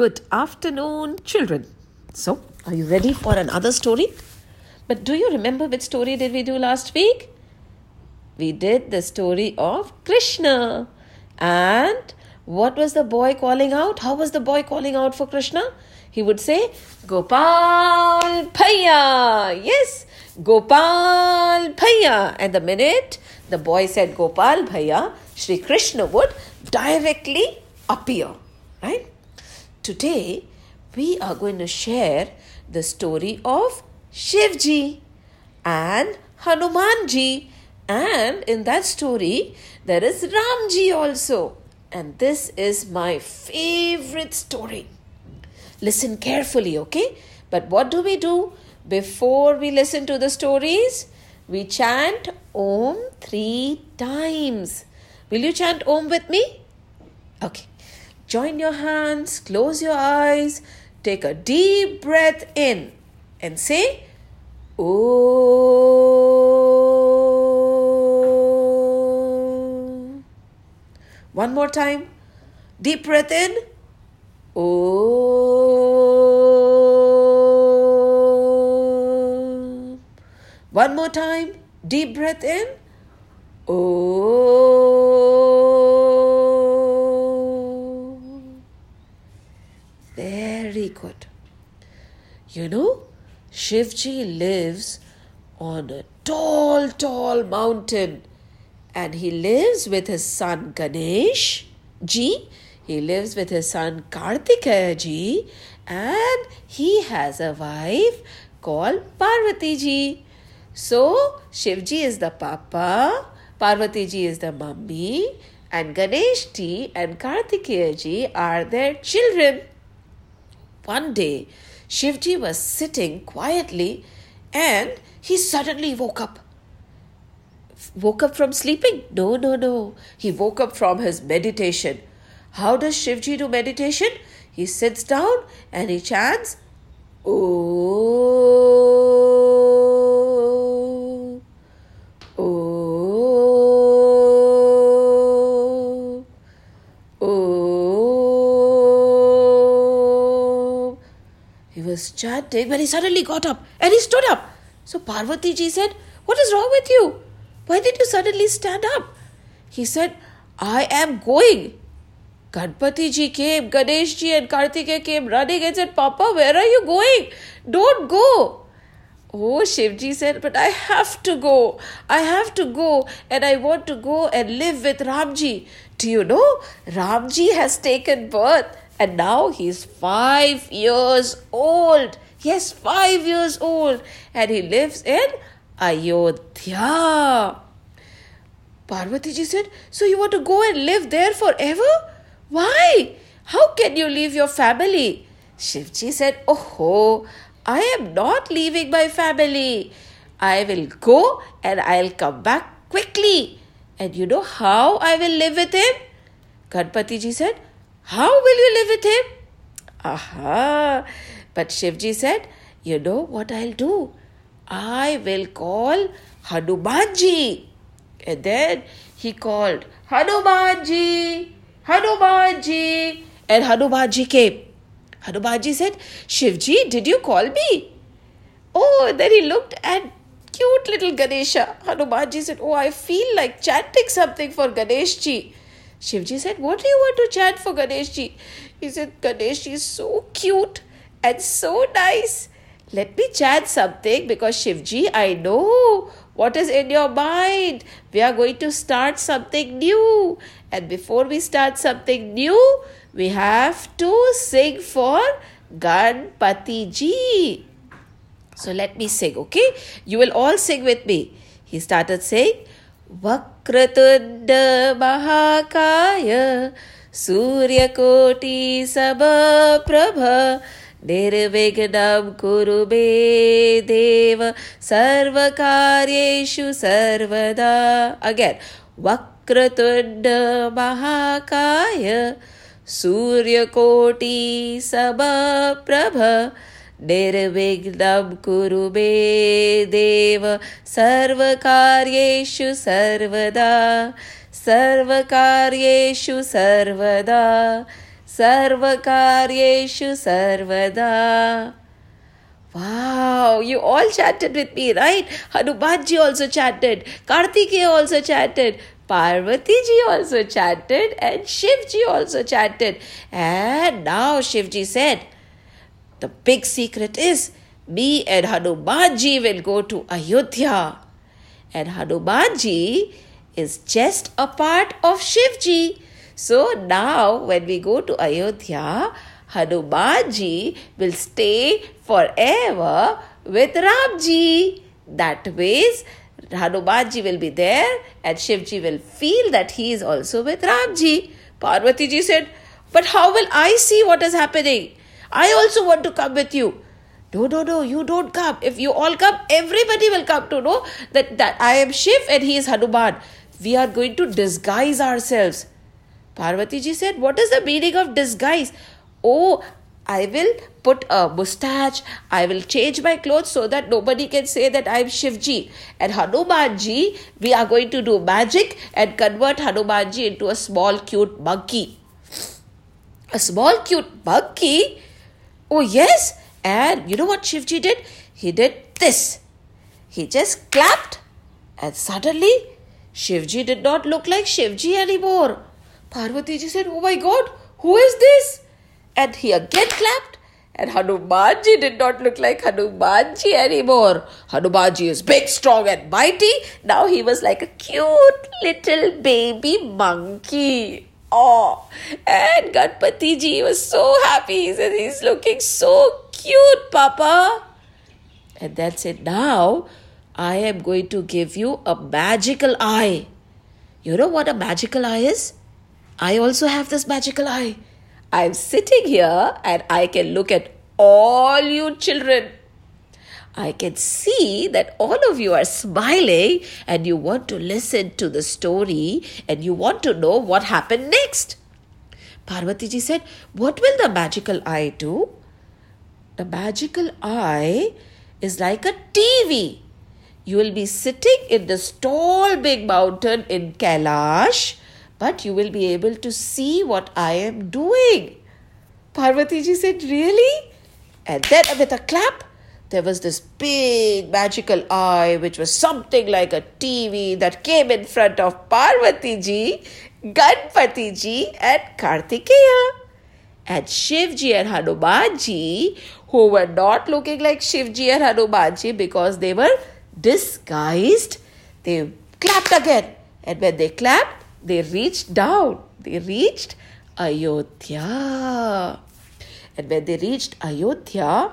Good afternoon, children. So, are you ready for another story? But do you remember which story did we do last week? We did the story of Krishna. And what was the boy calling out? How was the boy calling out for Krishna? He would say, Gopal Bhaiya. Yes, Gopal Bhaiya. And the minute the boy said Gopal Bhaiya, Sri Krishna would directly appear. Right? Today, we are going to share the story of Shivji and Hanumanji. And in that story, there is Ramji also. And this is my favorite story. Listen carefully, okay? But what do we do before we listen to the stories? We chant Om three times. Will you chant Om with me? Okay. Join your hands, close your eyes, take a deep breath in and say Om. One more time. Deep breath in. Om. One more time. Deep breath in. Om. Very good. You know, Shivji lives on a tall, tall mountain and he lives with his son Ganesh ji. He lives with his son Kartikeya ji and he has a wife called Parvati ji. So Shivji is the papa, Parvati ji is the mummy, and Ganesh ji and Kartikeya ji are their children. One day, Shivji was sitting quietly and he suddenly woke up. Woke up from sleeping? No, no, no. He woke up from his meditation. How does Shivji do meditation? He sits down and he chants, Oh, was chanting when he suddenly got up and he stood up. So Parvati ji said, What is wrong with you? Why did you suddenly stand up? He said, I am going. Ganpati ji came, Ganesh ji and Kartikeya came running and said, Papa, where are you going? Don't go. Oh, Shivji said, But I have to go. I have to go and I want to go and live with Ramji. Do you know? Ramji has taken birth and now he's five years old. Yes, five years old. And he lives in Ayodhya. Parvati ji said, So you want to go and live there forever? Why? How can you leave your family? Shivji said, Oh, ho, I am not leaving my family. I will go and I'll come back quickly. And you know how I will live with him? Ganpati ji said, How will you live with him? Aha! But Shivji said, You know what I'll do? I will call Hanumanji. And then he called Hanumanji, Hanumanji. And Hanumanji came. Hanumanji said, Shivji, did you call me? Oh, then he looked at cute little Ganesha. Hanumanji said, Oh, I feel like chanting something for Ganeshji. Shivji said, What do you want to chant for Ganeshji? He said, Ganeshji is so cute and so nice. Let me chant something because Shivji, I know what is in your mind. We are going to start something new. And before we start something new, we have to sing for Ganpati ji. So let me sing, okay? You will all sing with me. He started saying, वक्रतुद्धमहाकाय सूर्यकोटिसमप्रभ निर्विघ्नं कुरु मे देव सर्वकार्येषु सर्वदा। Again सब प्रभ निर्विघ्नं कुरु मे देव सर्वकार्येषु सर्वदा सर्वकार्येषु सर्वदा सर्वकार्येषु सर्वदा Wow, you all chatted with me, right? Hanumanji also chatted, Kartikeya also chatted, Parvati ji also chatted, and Shivji also chatted. And now Shivji said, The big secret is me and Hanumanji will go to Ayodhya. And Hanumanji is just a part of Shivji. So now when we go to Ayodhya, Hanumanji will stay forever with Ramji. That ways, Hanumanji will be there and Shivji will feel that he is also with Ramji. Parvati ji said, But how will I see what is happening? I also want to come with you. No, no, no, you don't come. If you all come, everybody will come to know that, that I am Shiv and he is Hanuman. We are going to disguise ourselves. Parvati ji said, What is the meaning of disguise? Oh, I will put a mustache, I will change my clothes so that nobody can say that I am Shivji. And Hanumanji, we are going to do magic and convert Hanumanji into a small cute monkey. A small cute monkey? Oh, yes. And you know what Shivji did? He did this. He just clapped, and suddenly Shivji did not look like Shivji anymore. Parvati ji said, Oh my god, who is this? And he again clapped, and Hanumanji did not look like Hanumanji anymore. Hanumanji is big, strong, and mighty. Now he was like a cute little baby monkey. Oh, and Ganpati ji was so happy. He said, He's looking so cute, Papa. And then said, Now I am going to give you a magical eye. You know what a magical eye is? I also have this magical eye. I'm sitting here and I can look at all you children. I can see that all of you are smiling and you want to listen to the story and you want to know what happened next. Parvati ji said, What will the magical eye do? The magical eye is like a TV. You will be sitting in this tall big mountain in Kailash, but you will be able to see what I am doing. Parvati ji said, Really? And then with a clap, there was this big magical eye, which was something like a TV that came in front of Parvati ji, Ganpati ji, and Kartikeya. And Shivji and Hanumanji, who were not looking like Shivji and Hanumanji because they were disguised, they clapped again. And when they clapped, they reached down. They reached Ayodhya. And when they reached Ayodhya,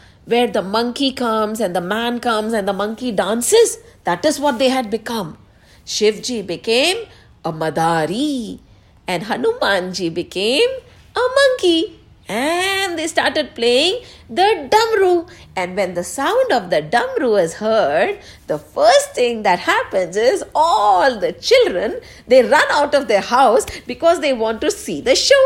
where the monkey comes and the man comes and the monkey dances? That is what they had become. Shivji became a Madari and Hanumanji became a monkey. And they started playing the damru. And when the sound of the damru is heard, the first thing that happens is all the children they run out of their house because they want to see the show.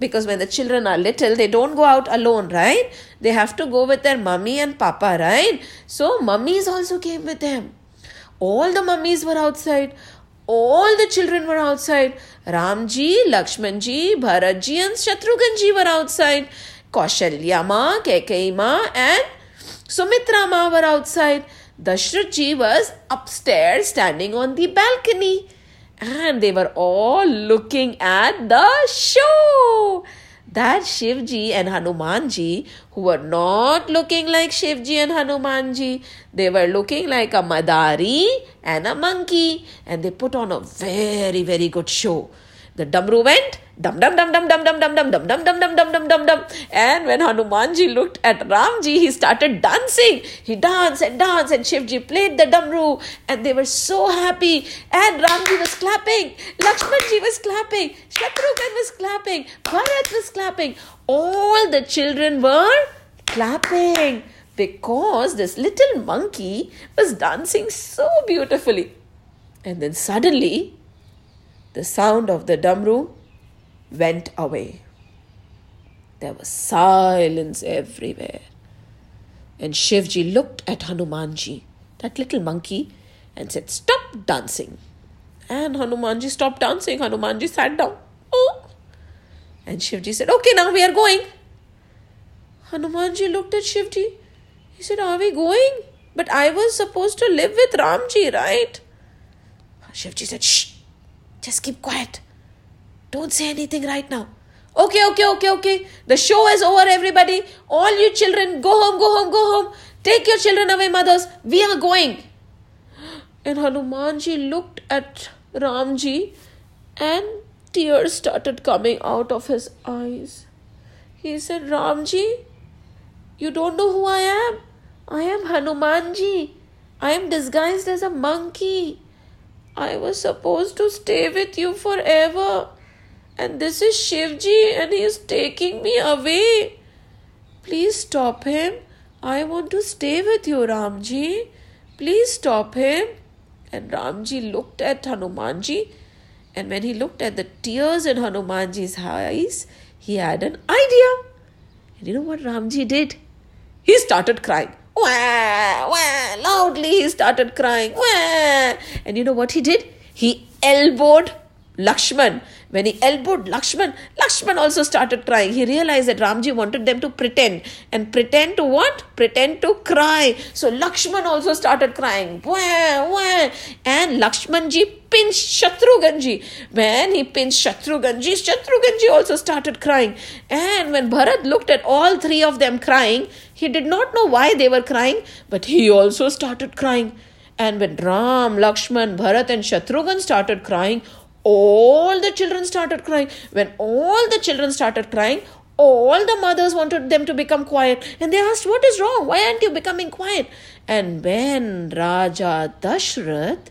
because when the children are little they don't go out alone right? They have to go with their mummy and papa right? So mummies also came with them. All the mummies were outside. All the children were outside. Ramji lakshmanji bharatji and shatrughanji were outside. Kaushalya ma ma and sumitra ma were outside. Dashrathji was upstairs standing on the balcony and they were all looking at the show. that Shivji and Hanumanji, who were not looking like Shivji and Hanumanji, they were looking like a Madari and a monkey, and they put on a very, very good show. The Damru went dum dum dum dum dum dum dum dum dum dum dum dum dum dum dum dum. And when Hanumanji looked at Ramji, he started dancing. He danced and danced, and Shivji played the Damru, and they were so happy. And Ramji was clapping, Lakshmanji was clapping, Shatrughan was clapping, Bharat was clapping. All the children were clapping because this little monkey was dancing so beautifully. And then suddenly, the sound of the damru went away. There was silence everywhere. And Shivji looked at Hanumanji, that little monkey, and said, Stop dancing. And Hanumanji stopped dancing. Hanumanji sat down. Oh. And Shivji said, Okay, now we are going. Hanumanji looked at Shivji. He said, Are we going? But I was supposed to live with Ramji, right? Shivji said, Shh, just keep quiet. Don't say anything right now. Okay, okay, okay, okay. The show is over, everybody. All you children, go home, go home, go home. Take your children away, mothers. We are going. And Hanumanji looked at Ramji and tears started coming out of his eyes. He said, Ramji, you don't know who I am. I am Hanumanji. I am disguised as a monkey. I was supposed to stay with you forever. And this is Shivji, and he is taking me away. Please stop him. I want to stay with you, Ramji. Please stop him. And Ramji looked at Hanumanji, and when he looked at the tears in Hanumanji's eyes, he had an idea. And you know what Ramji did? He started crying. Wah, wah, loudly he started crying. Wah. And you know what he did? He elbowed Lakshman. When he elbowed Lakshman, Lakshman also started crying. He realized that Ramji wanted them to pretend. And pretend to what? Pretend to cry. So Lakshman also started crying. Wah, wah. And Lakshmanji pinched Shatrughanji. When he pinched Shatrughanji, Shatrughanji also started crying. And when Bharat looked at all three of them crying, he did not know why they were crying, but he also started crying. And when Ram, Lakshman, Bharat, and Shatrughan started crying, all the children started crying. When all the children started crying, all the mothers wanted them to become quiet. And they asked, What is wrong? Why aren't you becoming quiet? And when Raja Dashrath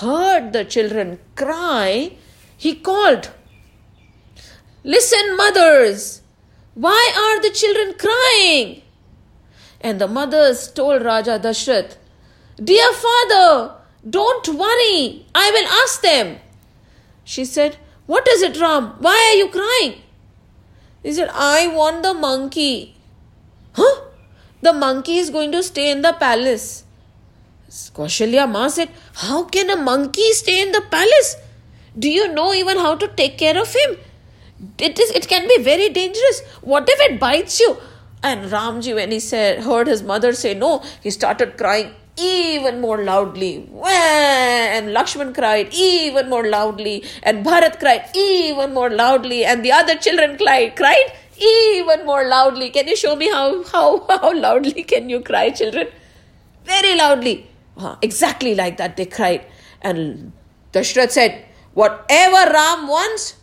heard the children cry, he called, Listen, mothers, why are the children crying? And the mothers told Raja Dashrath, Dear father, don't worry, I will ask them. She said, What is it, Ram? Why are you crying? He said, I want the monkey. Huh? The monkey is going to stay in the palace. Kaushalya Ma said, How can a monkey stay in the palace? Do you know even how to take care of him? It is it can be very dangerous. What if it bites you? And Ramji, when he said heard his mother say no, he started crying even more loudly. And Lakshman cried even more loudly. And Bharat cried even more loudly. And the other children cried, cried even more loudly. Can you show me how, how, how loudly can you cry, children? Very loudly. Uh, exactly like that they cried. And Dashrath said, Whatever Ram wants,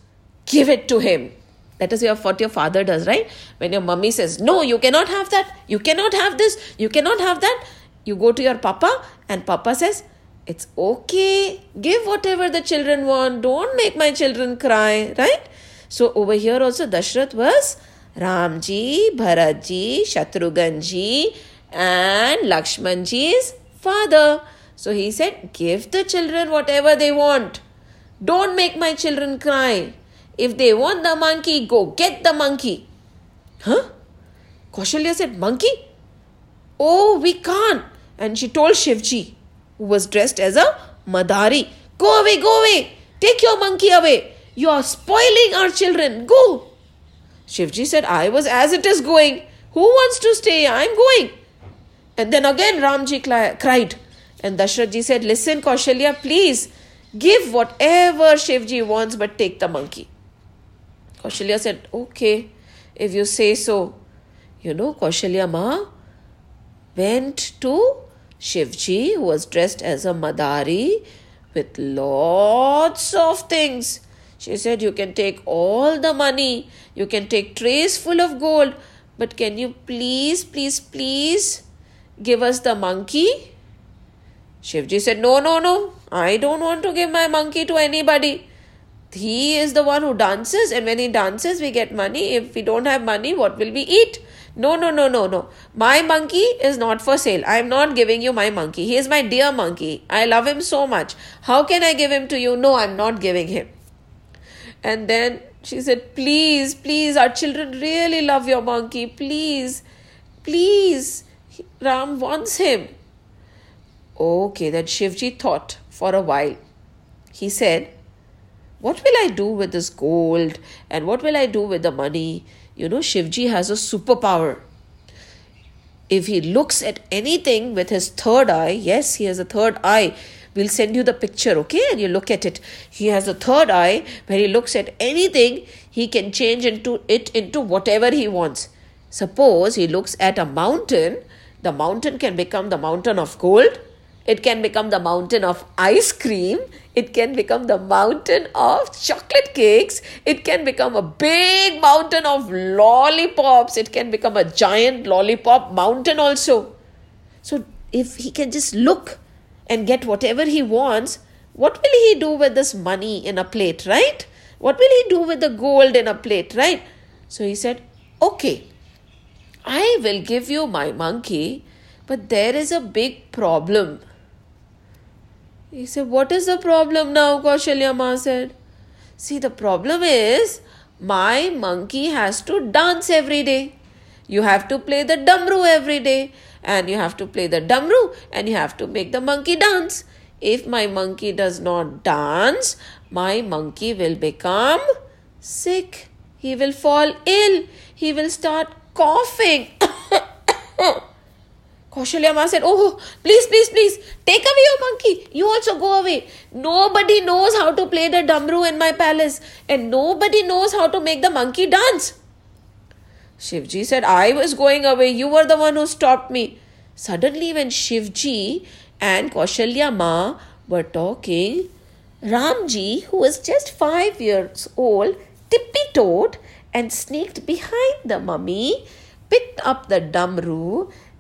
give it to him. That is what your father does, right? When your mummy says, No, you cannot have that, you cannot have this, you cannot have that, you go to your papa, and papa says, It's okay, give whatever the children want, don't make my children cry, right? So over here also, Dashrath was Ramji, Bharatji, Shatrughanji, and Lakshmanji's father. So he said, Give the children whatever they want. Don't make my children cry. If they want the monkey, go get the monkey. Huh? Kaushalya said, Monkey? Oh, we can't. And she told Shivji, who was dressed as a Madari, Go away, go away. Take your monkey away. You are spoiling our children. Go. Shivji said, I was as it is going. Who wants to stay? I'm going. And then again Ramji cried. And Dashrathji said, Listen, Kaushalya, please give whatever Shivji wants, but take the monkey. Kaushalya said, Okay. if you say so. You know, Kaushalya Ma went to Shivji, who was dressed as a Madari, with lots of things. She said, You can take all the money, you can take trays full of gold, but can you please, please, please give us the monkey? Shivji said, No, no, no, I don't want to give my monkey to anybody. He is the one who dances, and when he dances, we get money. If we don't have money, what will we eat? No, no, no, no, no. My monkey is not for sale. I am not giving you my monkey. He is my dear monkey. I love him so much. How can I give him to you? No, I'm not giving him. And then she said, Please, please, our children really love your monkey. Please, please. Ram wants him. Okay, then Shivji thought for a while. He said, what will I do with this gold? And what will I do with the money? You know, Shivji has a superpower. If he looks at anything with his third eye, yes, he has a third eye. We'll send you the picture, okay? And you look at it. He has a third eye where he looks at anything, he can change into it into whatever he wants. Suppose he looks at a mountain, the mountain can become the mountain of gold it can become the mountain of ice cream. It can become the mountain of chocolate cakes. It can become a big mountain of lollipops. It can become a giant lollipop mountain also. So, if he can just look and get whatever he wants, what will he do with this money in a plate, right? What will he do with the gold in a plate, right? So he said, Okay, I will give you my monkey, but there is a big problem. He said, What is the problem now? Kaushalya Ma said. See, the problem is my monkey has to dance every day. You have to play the damru every day, and you have to play the damru, and you have to make the monkey dance. If my monkey does not dance, my monkey will become sick. He will fall ill. He will start coughing. Kaushalya said, Oh, please, please, please, take away your monkey. You also go away. Nobody knows how to play the damru in my palace, and nobody knows how to make the monkey dance. Shivji said, I was going away. You were the one who stopped me. Suddenly, when Shivji and Kaushalya Ma were talking, Ramji, who was just five years old, tippy toed and sneaked behind the mummy, picked up the damru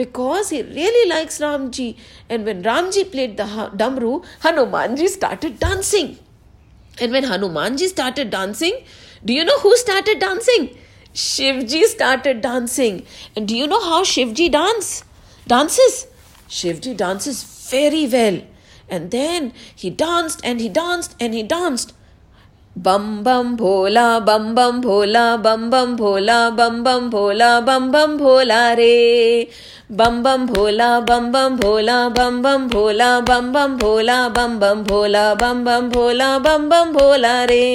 because he really likes Ramji. And when Ramji played the Damru, Hanumanji started dancing. And when Hanumanji started dancing, do you know who started dancing? Shivji started dancing. And do you know how Shivji dance? dances? Shivji dances very well. And then he danced and he danced and he danced. बम बम भोला बम बम भोला बम बम भोला बम बम भोला बम बम भोला रे बम बम भोला बम बम भोला बम बम भोला बम बम भोला बम बम भोला बम बम भोला बम बम भोला रे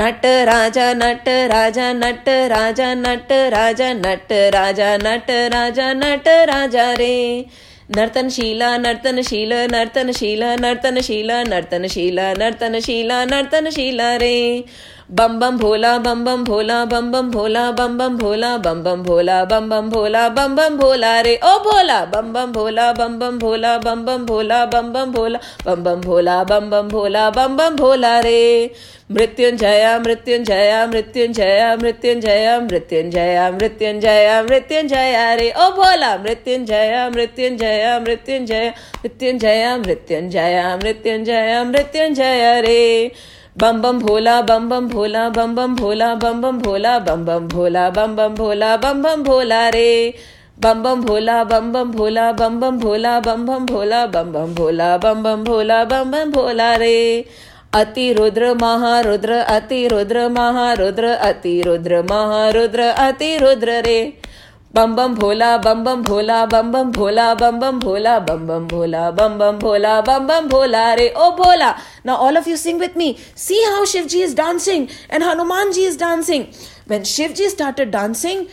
नट राजा नट राजा नट राजा नट राजा नट राजा नट राजा नट राजा रे नर्तनशीला नर्तनशील नर्तनशील नर्तनशील नर्तनशील नर्तनशील नर्तनशील रे। बम बम भोला बम बम भोला बम बम भोला बम बम भोला बम बम भोला बम बम भोला बम बम भोला रे ओ भोला बम बम भोला बम बम भोला बम बम भोला बम बम भोला बम बम भोला बम बम भोला बम बम भोला रे मृत्युंजय मृत्युंजय मृत्युंजय मृत्युंजय मृत्युंजय मृत्युंजय मृत्युंजय रे ओ भोला मृत्युंजय मृत्युंजय मृत्युंजय मृत्युंजय मृत्युंजय मृत्युंजय मृत्युंजय रे बम बम भोला बम बम भोला बम बम भोला बम बम भोला बम बम भोला बम बम भोला बम बम भोला रे बम बम भोला बम बम भोला बम बम भोला बम बम भोला बम बम भोला बम बम भोला बम बम भोला रे अति रुद्र महारुद्र अति रुद्र महारुद्र अति रुद्र महारुद्र अति रुद्र रे Bum bum bhola, bum bum bhola, bum bum bhola, bum bum bhola, bum bum bhola, bum bum bhola, bum bum bhola, re oh bhola. Now all of you sing with me. See how Shivji is dancing and Hanumanji is dancing. When Shivji started dancing,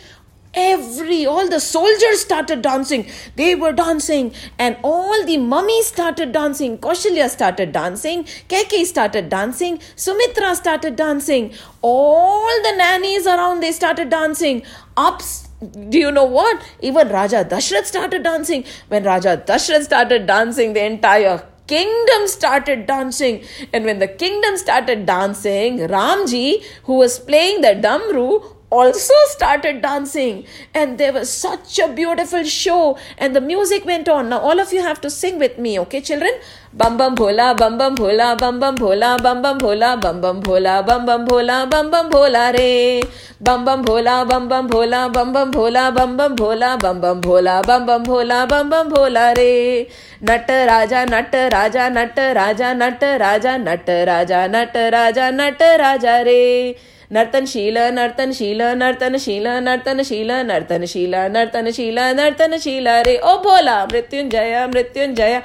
every all the soldiers started dancing they were dancing and all the mummies started dancing kausalya started dancing Kaikeyi started dancing sumitra started dancing all the nannies around they started dancing ups do you know what even raja dashrath started dancing when raja dashrath started dancing the entire kingdom started dancing. And when the kingdom started dancing, Ramji, who was playing the damru, also started dancing and there was such a beautiful show and the music went on now all of you have to sing with me okay children bum bum bhola bum bum bhola bum bum bhola bum bum bhola bum bum bhola bum bum bhola bum bum bhola re bum bum bhola bum bum bhola bum bum bhola bum bum bhola bum bum bhola bum bum bhola bum bum bhola re nat raja nat raja nat raja nat raja nat raja nat raja nat raja re नर्तनशील नर्तनशील नर्तनशील नर्तनशील नर्तनशील नर्तनशील नर्तनशील रे ओ भोला मृत्युंजय मृत्युंजय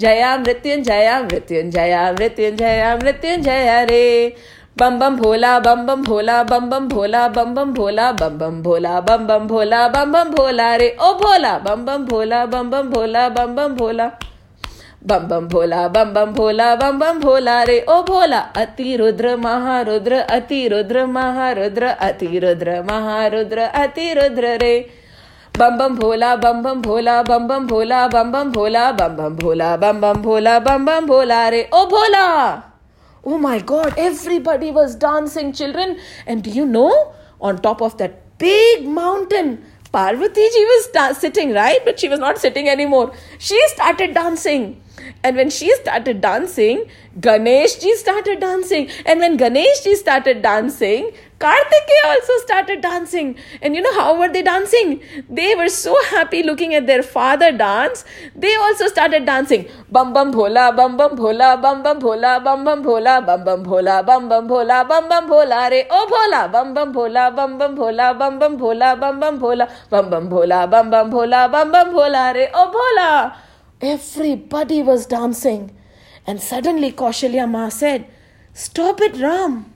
जया मृत्युंजय मृत्युंजय मृत्युंजय मृत्युंजय रे बम बम भोला बम बम भोला बम बम भोला बम बम भोला बम बम भोला बम बम भोला बम बम भोला रे ओ भोला बम बम भोला बम बम भोला बम बम भोला बम बम भोला बम बम भोला बम बम भोला रे ओ भोला अति रुद्र महारुद्र अति रुद्र महारुद्र अति रुद्र महारुद्र अति रुद्र रे बम बम भोला बम बम भोला बम बम भोला बम बम भोला बम बम भोला बम बम भोला बम बम भोला रे ओ Bhola oh my god everybody was dancing children and you know on top of that big mountain Parvati ji was da- sitting, right? But she was not sitting anymore. She started dancing. And when she started dancing, Ganesh ji started dancing. And when Ganesh ji started dancing, Kartikeya also started dancing. And you know how were they dancing? They were so happy looking at their father dance. They also started dancing. Bum bum bhola, bum bum bhola, bum bum bhola, bum bum bhola, bum bum bhola, bum bum bhola, bum bum bhola re. Oh bhola, bum bum bhola, bum bum bhola, bum bum bhola, bum bum bhola, bum bum bhola, bum bum bhola, bum bum bhola re. Oh bhola. Everybody was dancing. And suddenly Kaushalya Ma said, Stop it, Ram.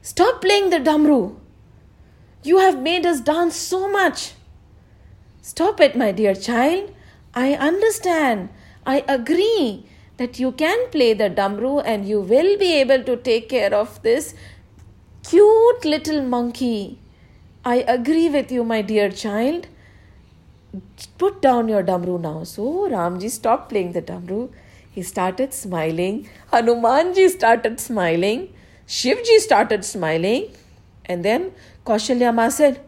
Stop playing the damru. You have made us dance so much. Stop it, my dear child. I understand. I agree that you can play the damru and you will be able to take care of this cute little monkey. I agree with you, my dear child put down your damru now. So Ramji stopped playing the damru. He started smiling. Hanumanji started smiling. Shivji started smiling. And then Kaushalya Ma said,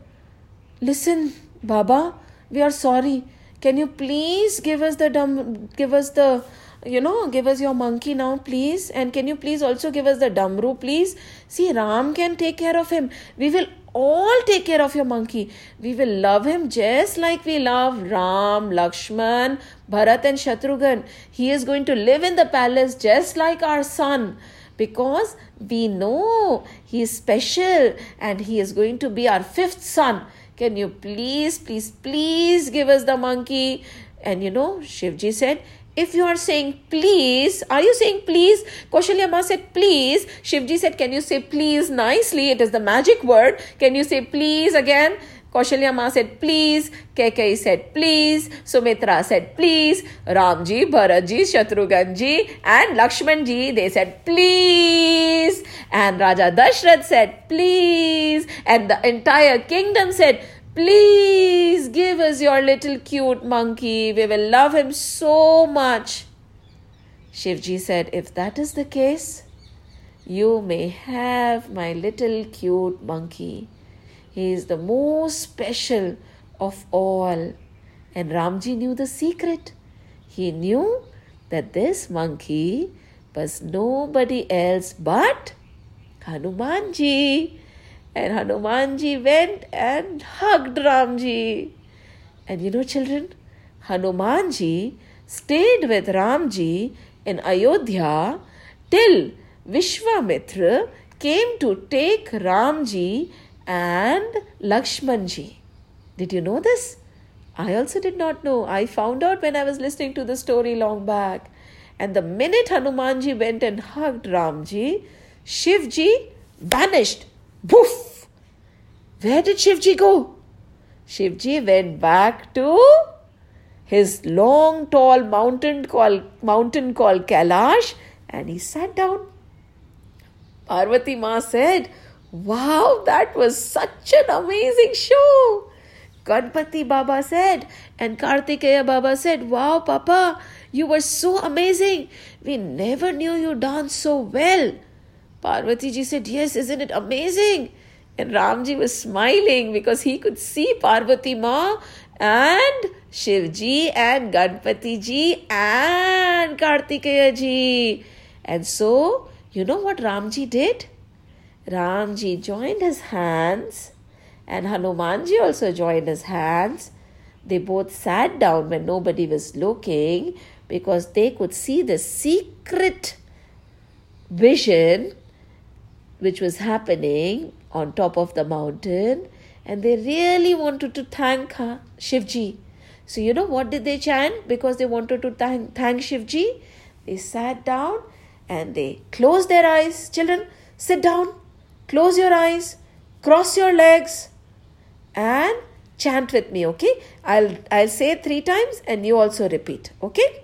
Listen, Baba, we are sorry. Can you please give us the dum give us the you know, give us your monkey now, please. And can you please also give us the damru, please? See, Ram can take care of him. We will all take care of your monkey. We will love him just like we love Ram, Lakshman, Bharat, and Shatrughan. He is going to live in the palace just like our son because we know he is special and he is going to be our fifth son. Can you please, please, please give us the monkey? And you know, Shivji said, if you are saying please, are you saying please? Kaushalya Ma said please. Shivji said, Can you say please nicely? It is the magic word. Can you say please again? Kaushalya Ma said please. Kaikeyi said please. Sumitra said please. Ramji, Bharatji, Shatrughanji, and Lakshmanji they said please. And Raja Dashrath said please. And the entire kingdom said Please give us your little cute monkey. We will love him so much. Shivji said, If that is the case, you may have my little cute monkey. He is the most special of all. And Ramji knew the secret. He knew that this monkey was nobody else but Hanumanji. And Hanumanji went and hugged Ramji. And you know, children, Hanumanji stayed with Ramji in Ayodhya till Vishwamitra came to take Ramji and Lakshmanji. Did you know this? I also did not know. I found out when I was listening to the story long back. And the minute Hanumanji went and hugged Ramji, Shivji vanished. Woof! Where did Shivji go? Shivji went back to his long, tall mountain called mountain called Kailash, and he sat down. Parvati Ma said, Wow, that was such an amazing show. Ganpati Baba said, and Kartikeya Baba said, Wow, Papa, you were so amazing. We never knew you danced so well. Parvati ji said, Yes, isn't it amazing? And Ramji was smiling because he could see Parvati Ma and Shivji and Ganpati ji and Kartikeya ji. And so, you know what Ramji did? Ramji joined his hands and Hanumanji also joined his hands. They both sat down when nobody was looking because they could see the secret vision which was happening on top of the mountain and they really wanted to thank her, Shivji. So, you know what did they chant? Because they wanted to thank, thank Shivji, they sat down and they closed their eyes. Children, sit down, close your eyes, cross your legs, and chant with me, okay? I'll, I'll say three times and you also repeat, okay?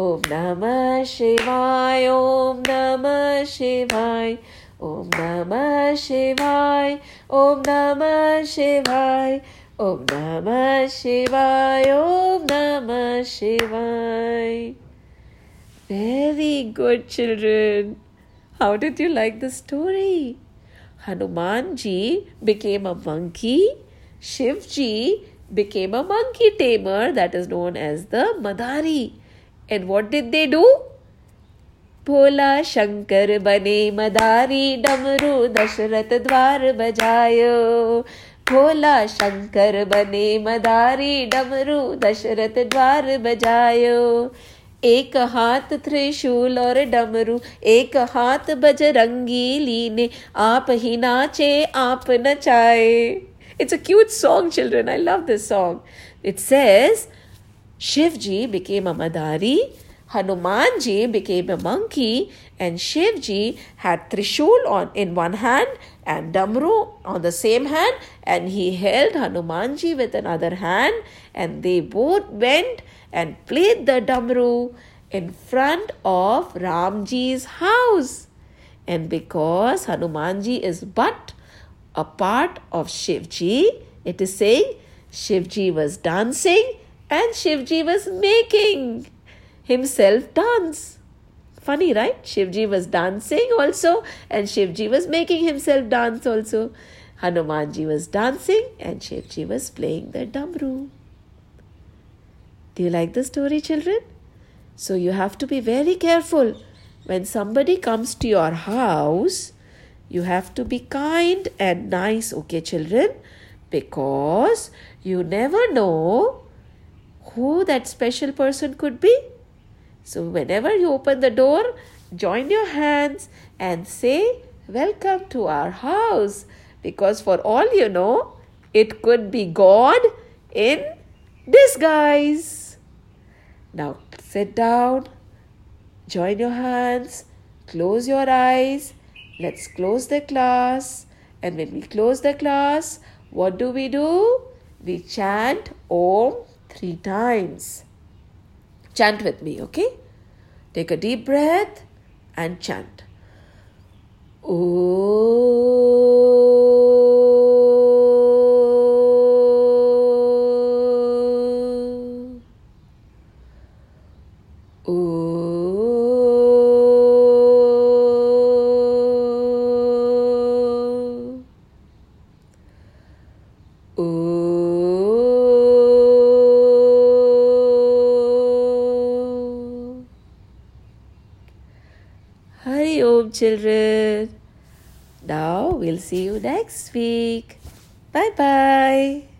ॐ नमः शिवाय ॐ नमः शिवाय ॐ नमः शिवाय ॐ नमः शिवाय ॐ नमः शिवाय ॐ नमः शिवाय Very good, children. How did you like the story? Hanumanji became a monkey. Shivji became a monkey tamer that is known as the Madari. And what did they do? Bhola Shankar Bane Madari Damru Dashrath Dwar Bajayo. Bhola Shankar Bane Madari Damru Dashrath Dwar Bajayo. एक हाथ त्रिशूल और डमरू एक हाथ बजरंगी लीने आप ही नाचे आप नचाए it's a cute song children I love this song it says Shivji became a Madari, Hanumanji became a monkey, and Shivji had Trishul on in one hand and Damru on the same hand, and he held Hanumanji with another hand, and they both went and played the Damru in front of Ramji's house. And because Hanumanji is but a part of Shivji, it is saying Shivji was dancing and Shivji was making himself dance. Funny, right? Shivji was dancing also, and Shivji was making himself dance also. Hanumanji was dancing, and Shivji was playing the damru. Do you like the story, children? So you have to be very careful. When somebody comes to your house, you have to be kind and nice, okay, children? Because you never know who that special person could be. So, whenever you open the door, join your hands and say, Welcome to our house. Because, for all you know, it could be God in disguise. Now, sit down, join your hands, close your eyes. Let's close the class. And when we close the class, what do we do? We chant Om three times. Chant with me, okay? Take a deep breath and chant. Hari next week. Bye bye.